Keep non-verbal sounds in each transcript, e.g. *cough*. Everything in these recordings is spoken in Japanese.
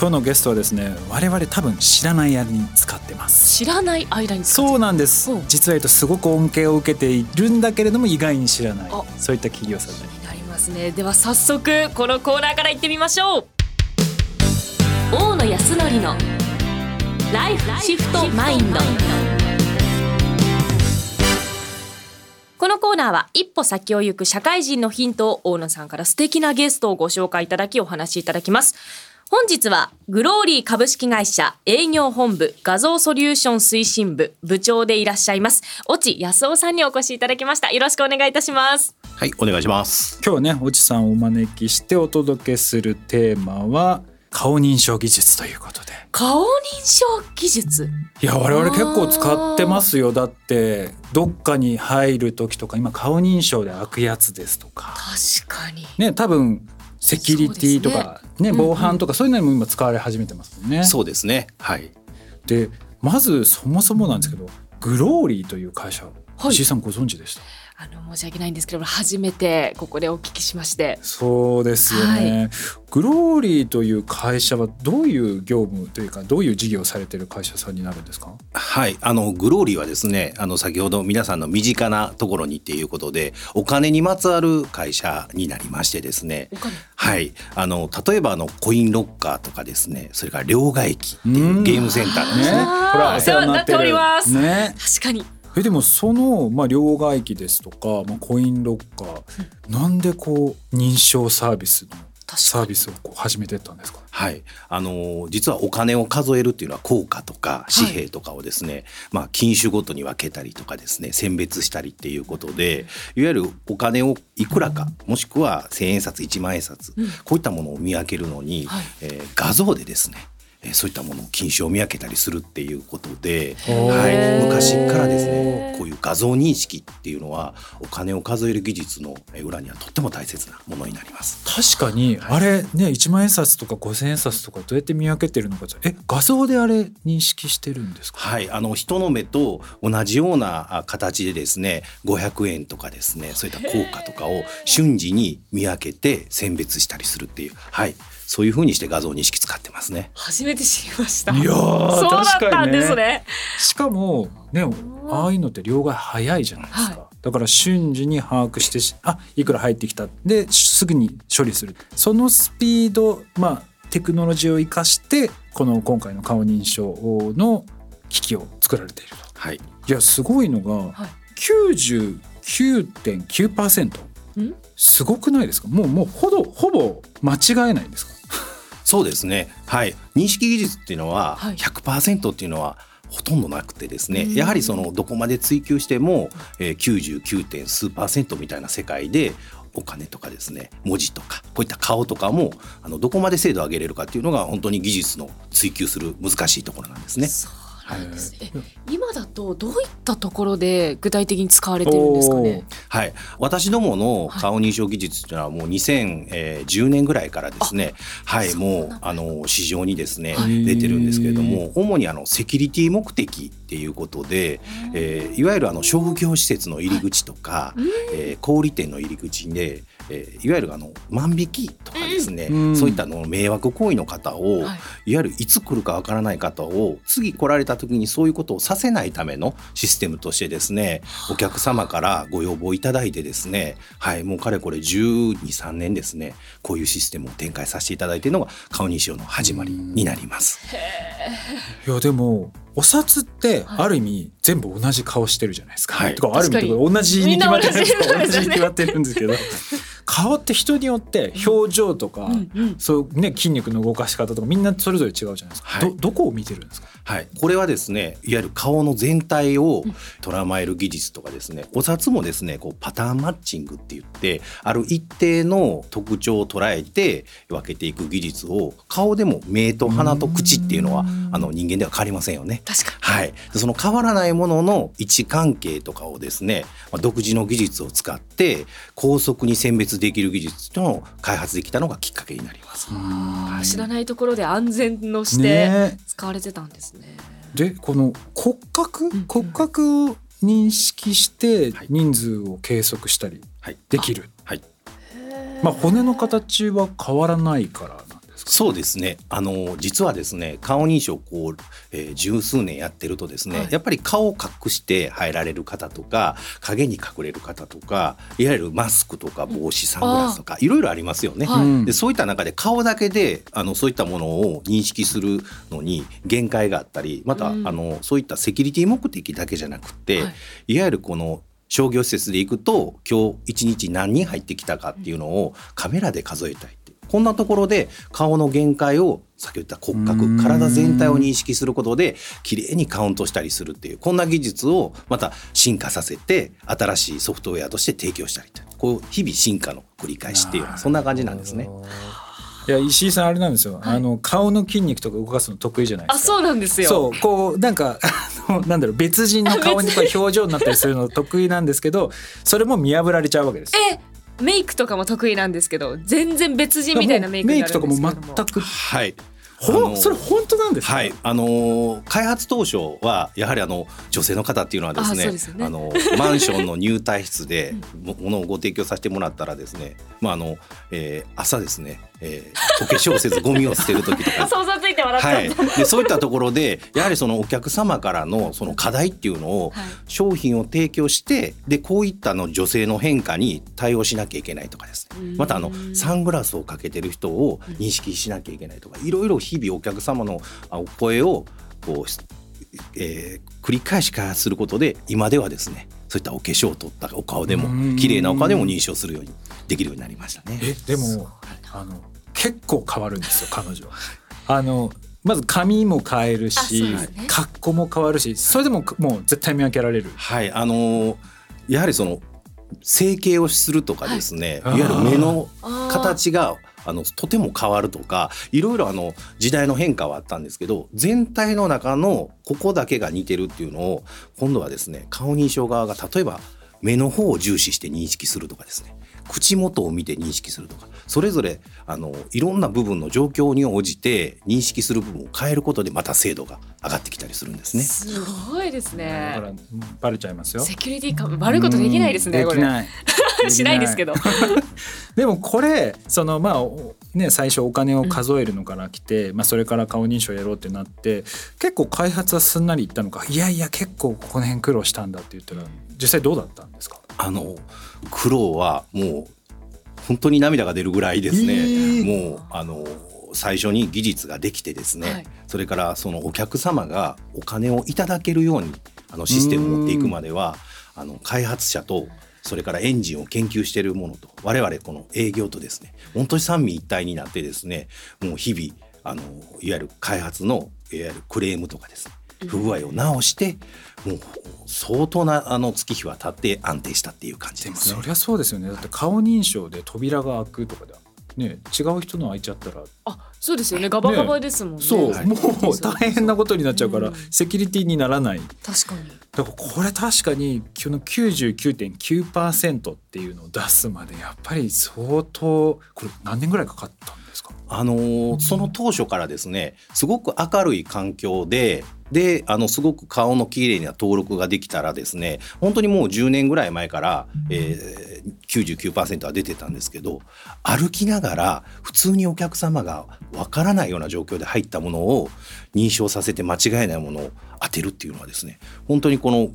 今日のゲストはですね我々多分知らない間に使ってます。知らない間にそうなんです。実は言うとすごく恩恵を受けているんだけれども意外に知らない。あ。そういった企業さんになりますになりますね。では早速このコーナーから行ってみましょう。大野康則のライフシフトマインド。このコーナーは一歩先を行く社会人のヒントを大野さんから素敵なゲストをご紹介いただきお話しいただきます本日はグローリー株式会社営業本部画像ソリューション推進部部長でいらっしゃいます。越智康夫さんにお越しいただきました。よろしくお願いいたします。はい、お願いします。今日ね越智さんをお招きしてお届けするテーマは顔認証技術ということで。顔認証技術？いや我々結構使ってますよ。だってどっかに入る時とか今顔認証で開くやつですとか。確かに。ね多分セキュリティとかねうんうん防犯とかそういうのにも今使われ始めてますもんね。そうですね。はい。でまずそもそもなんですけどグローリーという会社、はい石井さんご存知でした？あの申し訳ないんですけど初めてここでお聞きしまして。そうですよね、グローリーという会社はどういう業務というかどういう事業をされてる会社さんになるんですか？はい。あの、グローリーはですね、あの、先ほど皆さんの身近なところにっていうことで、お金にまつわる会社になりましてですね。お金。はい。あの、例えば、あの、コインロッカーとかですね、それから両替機っていうゲームセンターなんですね。これはお世話になってる。お世話になっておりね。確かにえでもその、まあ、両替機ですとか、まあ、コインロッカー、なんでこう認証サービスのサービスをこう始めてったんですか？はい、あの実はお金を数えるっていうのは硬貨とか紙幣とかをですね、まあ金種ごとに分けたりとかですね選別したりっていうことでいわゆるお金をいくらかもしくは千円札一万円札、こういったものを見分けるのに、はい。えー画像でですねえーそういったものを金種を見分けたりするっていうことで、はい、昔からですねこういう画像認識っていうのはお金を数える技術のえー裏にはとっても大切なものになります。確かにあれね1万円札とか5,000円札とかどうやって見分けてるのかえ画像であれ認識してるんですか？はい、あの人の目と同じようなあ形でですね500円とかですねそういった効果とかを瞬時に見分けて選別したりするっていうはいそういう風にして画像認識使ってますね。初めて知りました。いやーそうだったんです確かにね。しかもねああいうのって両替早いじゃないですか、はだから瞬時に把握してしあいくら入ってきた。ですぐに処理する。そのスピードまあテクノロジーを生かしてこの今回の顔認証の機器を作られていると。はい、いやすごいのが、はい。99.9%ん？すごくないですか？もうもうほぼほぼ間違えないんですか？そうですね。はい、認識技術っていうのははい100%っていうのはほとんどなくてですね、うんやはりそのどこまで追求しても、えー、99. 点数パーセントみたいな世界でお金とかですね文字とかこういった顔とかもあのどこまで精度を上げれるかっていうのが本当に技術の追求する難しいところなんですね。そうなんですねえ今だとどういったところで具体的に使われてるんですかね？はい、私どもの顔認証技術というのはもう2010年ぐらいからですね、はい、もうあの市場にですねはい。出てるんですけれども、主にあのセキュリティ目的っていうことで、えーいわゆるあの商業施設の入り口とか、えー小売店の入り口で、えーいわゆるあの万引きとかですね、うん。そういったの迷惑行為の方を、はい。いわゆるいつ来るかわからない方を次来られた時にそういうことをさせないためのシステムとしてですねお客様からご要望いただいてですねはいもうかれこれ123年ですねこういうシステムを展開させていただいているのが顔認証の始まりになります。いやでもお札ってある意味全部同じ顔してるじゃないですか。はい。とかある意味確かに。とか同じに決まってるんですみんな同じ同じに決まってるんですけど顔って人によって表情とか、そうね筋肉の動かし方とかみんなそれぞれ違うじゃないですか、はい。どどこを見てるんですか？はい、これはですねいわゆる顔の全体を捉まえる技術とかですねお札もですねこうパターンマッチングって言ってある一定の特徴を捉えて分けていく技術を顔でも目と鼻と口っていうのはあの人間では変わりませんよね。確かはい、でその変わらないものの位置関係とかをですね、まあ、独自の技術を使って高速に選別できる技術とのを開発できたのがきっかけになります。に知らないところで安全のしてね。使われてたんですね。でこの骨格？ん骨格を認識してはい。人数を計測したりはい、できる、はい。まあ、骨の形は変わらないからな。んですかそうですね。あの実はですね、顔認証こう、えー十数年やってるとですね、はい。やっぱり顔を隠して入られる方とか、影に隠れる方とか、いわゆるマスクとか帽子、サングラスとか、いろいろありますよね。はい。うんでそういった中で顔だけであのそういったものを認識するのに限界があったりまた、うん。あのそういったセキュリティ目的だけじゃなくて、はい。い、わゆるこの商業施設で行くと今日一日何人入ってきたかっていうのをカメラで数えたいこんなところで顔の限界を先ほど言った骨うん。格体全体を認識することで綺麗にカウントしたりするっていうこんな技術をまた進化させて新しいソフトウェアとして提供したりとこう日々進化の繰り返しっていうようなそんな感じなんですね。いや石井さんあれなんですよ、はい。あの顔の筋肉とか動かすの得意じゃないですか。あそうなんですよ。そうこうなんか *laughs* あのなんだろう別人の顔にこう *laughs* 表情になったりするの得意なんですけどそれも見破られちゃうわけですえメイクとかも得意なんですけど全然別人みたいなメイクメイクとかも全くはい。ほそれ本当なんですか？はい、あのー開発当初はやはりあの女性の方っていうのはですねあのマンションの入退室でもものをご提供させてもらったらですね、まああのえー朝ですね、えーお化粧せずゴミを捨てる時とか。*laughs* 想像ついて笑っちゃはい。でそういったところでやはりそのお客様からのその課題っていうのをはい。商品を提供してでこういったの女性の変化に対応しなきゃいけないとかですね。うん。またあのサングラスをかけてる人を認識しなきゃいけないとかいろいろ日々お客様のあお声をこう、えー繰り返し開発することで今ではですねそういったお化粧を取ったお顔でうん。も綺麗なお顔でも認証するようにできるようになりましたね。えでもあの結構変わるんですよ *laughs* 彼女は。あのまず髪も変えるあし、ね格好も変わるしそれでももう絶対見分けられる。はい、あのーやはりその整形をするとかですね、はいい、わゆる目の形があのとても変わるとかいろいろあの時代の変化はあったんですけど全体の中のここだけが似てるっていうのを今度はですね顔認証側が例えば目の方を重視して認識するとかですね口元を見て認識するとかそれぞれあのいろんな部分の状況に応じて認識する部分を変えることでまた精度が上がってきたりするんですね。すごいですだねか。らバレちゃいますよ。セキュリティ感悪いことできないですねできない。*laughs* しないですけど。*laughs* でもこれそのまあおね最初お金を数えるのから来て、まあそれから顔認証やろうってなって結構開発はすんなりいったのか。いやいや結構この辺苦労したんだって言ったら実際どうだったんですか？あの苦労はもう本当に涙が出るぐらいですね、えー。もうあの最初に技術ができてですね、はい。それからそのお客様がお金をいただけるようにあのシステムを持っていくまではあの開発者とそれからエンジンを研究しているものと我々この営業とですね本当に三位一体になってですねもう日々あのいわゆる開発のいわゆるクレームとかですね不具合を直してもう相当なあの月日は経って安定したっていう感じでですね。もそりゃそうですよねだって顔認証で扉が開くとかでね違う人の開いちゃったら。あそうですよね。ガバガバですもんね。そう、はい。もう大変なことになっちゃうから、うん。セキュリティにならない。確かに。だからこれ確かにこの99.9%っていうのを出すまでやっぱり相当これ何年ぐらいかかったあのーその当初からですねすごく明るい環境でであのすごく顔の綺麗な登録ができたらですね本当にもう10年ぐらい前から、えー、99%は出てたんですけど歩きながら普通にお客様がわからないような状況で入ったものを認証させて間違いないものを当てるっていうのはですね本当にこの、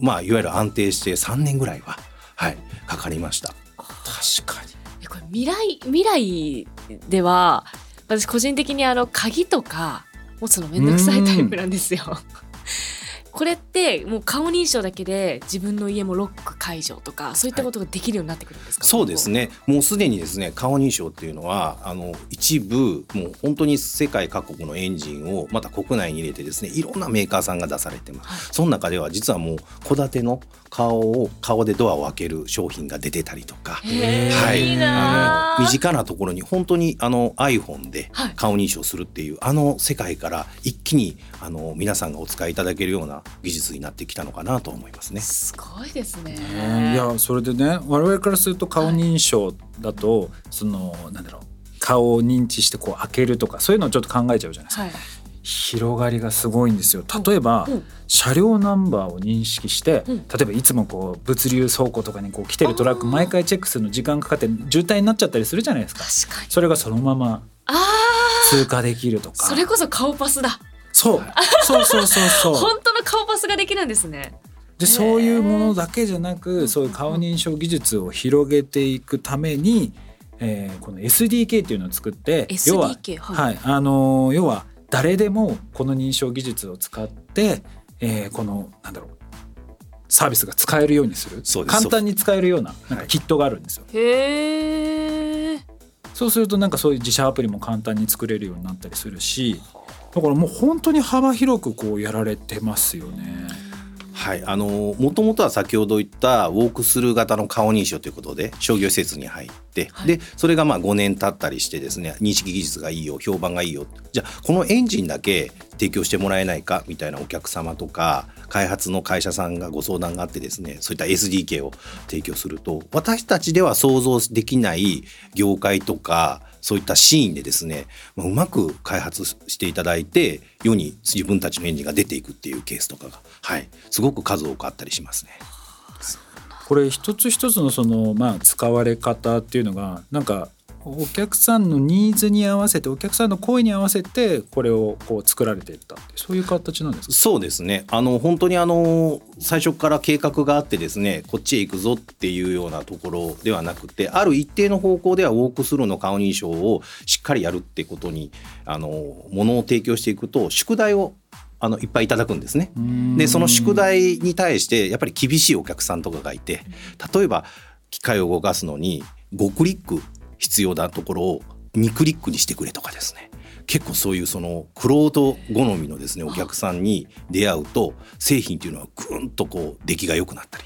まあ、いわゆる安定して3年ぐらいは、はい、かかりました。確かにこれ未来未来では私個人的にあの鍵とか持つのめんどくさいタイプなんですよ。これってもう顔認証だけで自分の家もロック解除とかそういったことができるようになってくるんですか、そうですね。もうすでにですね顔認証っていうのはあの一部もう本当に世界各国のエンジンをまた国内に入れてですねいろんなメーカーさんが出されてます、はい。その中では実はもう戸建ての顔を顔でドアを開ける商品が出てたりとか。はい。あの身近なところに本当にあの iPhone ではい。顔認証するっていう、あの世界から一気にあの皆さんがお使いいただけるような技術になってきたのかなと思いますね。すごいですね。いやそれでね我々からすると顔認証だと、そのなんだろう顔を認知してこう開けるとかそういうのをちょっと考えちゃうじゃないですか。はい。広がりがすごいんですよ。例えば、うん。車両ナンバーを認識して、うん。例えばいつもこう物流倉庫とかにこう来てるトラック毎回チェックするの時間かかって渋滞になっちゃったりするじゃないですか。確かに。それがそのままあ通過できるとか。あそれこそ顔パスだ。そう。そうそうそうそう。*laughs* 本顔パスができるんですね。でそういうものだけじゃなく、ん。そういう顔認証技術を広げていくために、えーこの SDK っていうのを作って要は SDK はい。はい。あのー要は誰でもこの認証技術を使って、えーこのなんだろうサービスが使えるようにする。そうです。簡単に使えるようななんはい。かキットがあるんですよ。へえそうするとなんかそういう自社アプリも簡単に作れるようになったりするしだからもう本当に幅広くこうやられてますよね。はい、あのもともとは先ほど言ったウォークスルー型の顔認証ということで商業施設に入って、はいでそれがまあ5年経ったりしてですね認識技術がいいよ評判がいいよじゃあこのエンジンだけ提供してもらえないかみたいなお客様とか開発の会社さんがご相談があってですねそういった SDK を提供すると私たちでは想像できない業界とかそういったシーンでですねまあうまく開発していただいて世に自分たちのエンジンが出ていくっていうケースとかが、はい、すごく数多くあったりしますね。これ一つ一つのそのまあ使われ方っていうのがなんかお客さんのニーズに合わせてお客さんの声に合わせてこれをこう作られていったってそういう形なんですか？そうですね。あの本当にあの最初から計画があってですねこっちへ行くぞっていうようなところではなくてある一定の方向ではウォークスルーの顔認証をしっかりやるってことにあのものを提供していくと宿題をあのいっぱいいただくんですね。でその宿題に対してやっぱり厳しいお客さん。とかがいて例えば機械を動かすのに5クリック必要なところを2クリックにしてくれとかですね。結構そういうそのクロート好みのですねお客さんに出会うと製品っていうのはぐんとこう出来が良くなったり。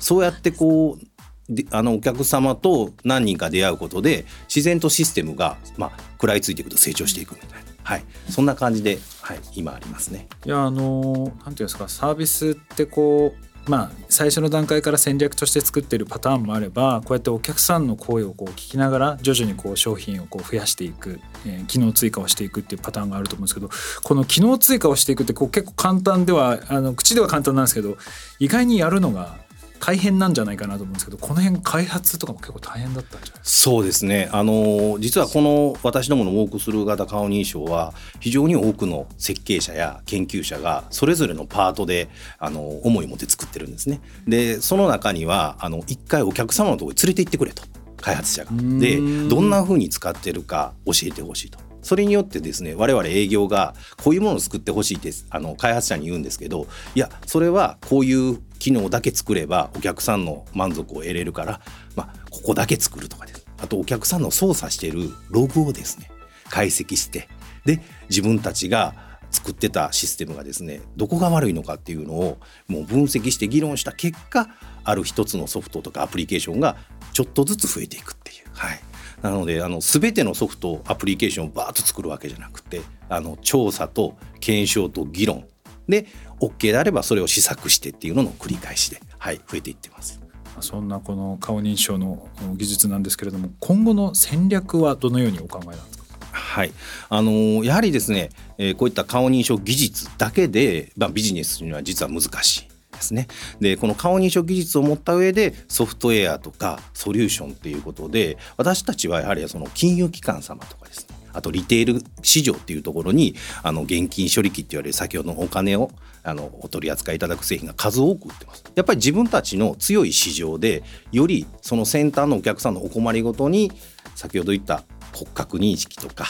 そうやってこうであのお客様と何人か出会うことで自然とシステムが、まあ、食らいついていくと成長していくみたいな、はい、そんな感じで、はい、今ありますね。いやあのなんていうんですかサービスってこうまあ最初の段階から戦略として作ってるパターンもあればこうやってお客さんの声をこう聞きながら徐々にこう商品をこう増やしていく、えー機能追加をしていくっていうパターンがあると思うんですけどこの機能追加をしていくってこう結構簡単ではあの口では簡単なんですけど意外にやるのが大変なんじゃないかなと思うんですけどこの辺開発とかも結構大変だったんじゃないですそうですねあの実はこの私どものウォークスルー型顔認証は非常に多くの設計者や研究者がそれぞれのパートであの思いを持って作ってるんですね。でその中にはあの一回お客様のところに連れて行ってくれと開発者が。んでどんな風に使ってるか教えてほしいと。それによってですね我々営業がこういうものを作ってほしいってあの開発者に言うんですけどいやそれはこういう機能だけ作ればお客さんの満足を得れるから、まあ、ここだけ作るとかですあとお客さんの操作しているログをですね解析してで自分たちが作ってたシステムがですねどこが悪いのかっていうのをもう分析して議論した結果ある一つのソフトとかアプリケーションがちょっとずつ増えていくっていう。はいなのであの全てのソフトアプリケーションをバーッと作るわけじゃなくてあの調査と検証と議論。で OK であればそれを試作してっていうのの繰り返しで、はい、増えていってます。そんなこの顔認証の技術なんですけれども今後の戦略はどのようにお考えなんですか？はい、あのーやはりですね、えーこういった顔認証技術だけで、まあ、ビジネスには実は難しいですね。でこの顔認証技術を持った上でソフトウェアとかソリューションっていうことで私たちはやはりその金融機関様とかですねあとリテール市場っていうところにあの現金処理機って言われる先ほどのお金をあのお取り扱いいただく製品が数多く売ってます。やっぱり自分たちの強い市場でよりその先端のお客さんのお困りごとに先ほど言った骨格認識とか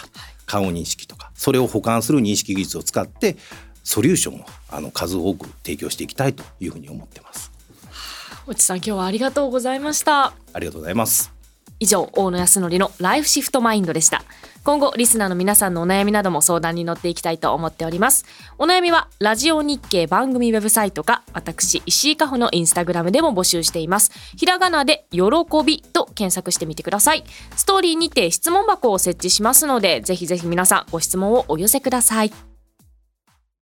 顔認識とかそれを補完する認識技術を使ってソリューションをあの数多く提供していきたいというふうに思ってます。おちさん今日はありがとうございました。ありがとうございます。以上大野康則のライフシフトマインドでした。今後リスナーの皆さんのお悩みなども相談に乗っていきたいと思っております。お悩みはラジオ日経番組ウェブサイトか私石井加穂のインスタグラムでも募集しています。ひらがなで喜びと検索してみてください。ストーリーにて質問箱を設置しますのでぜひぜひ皆さんご質問をお寄せください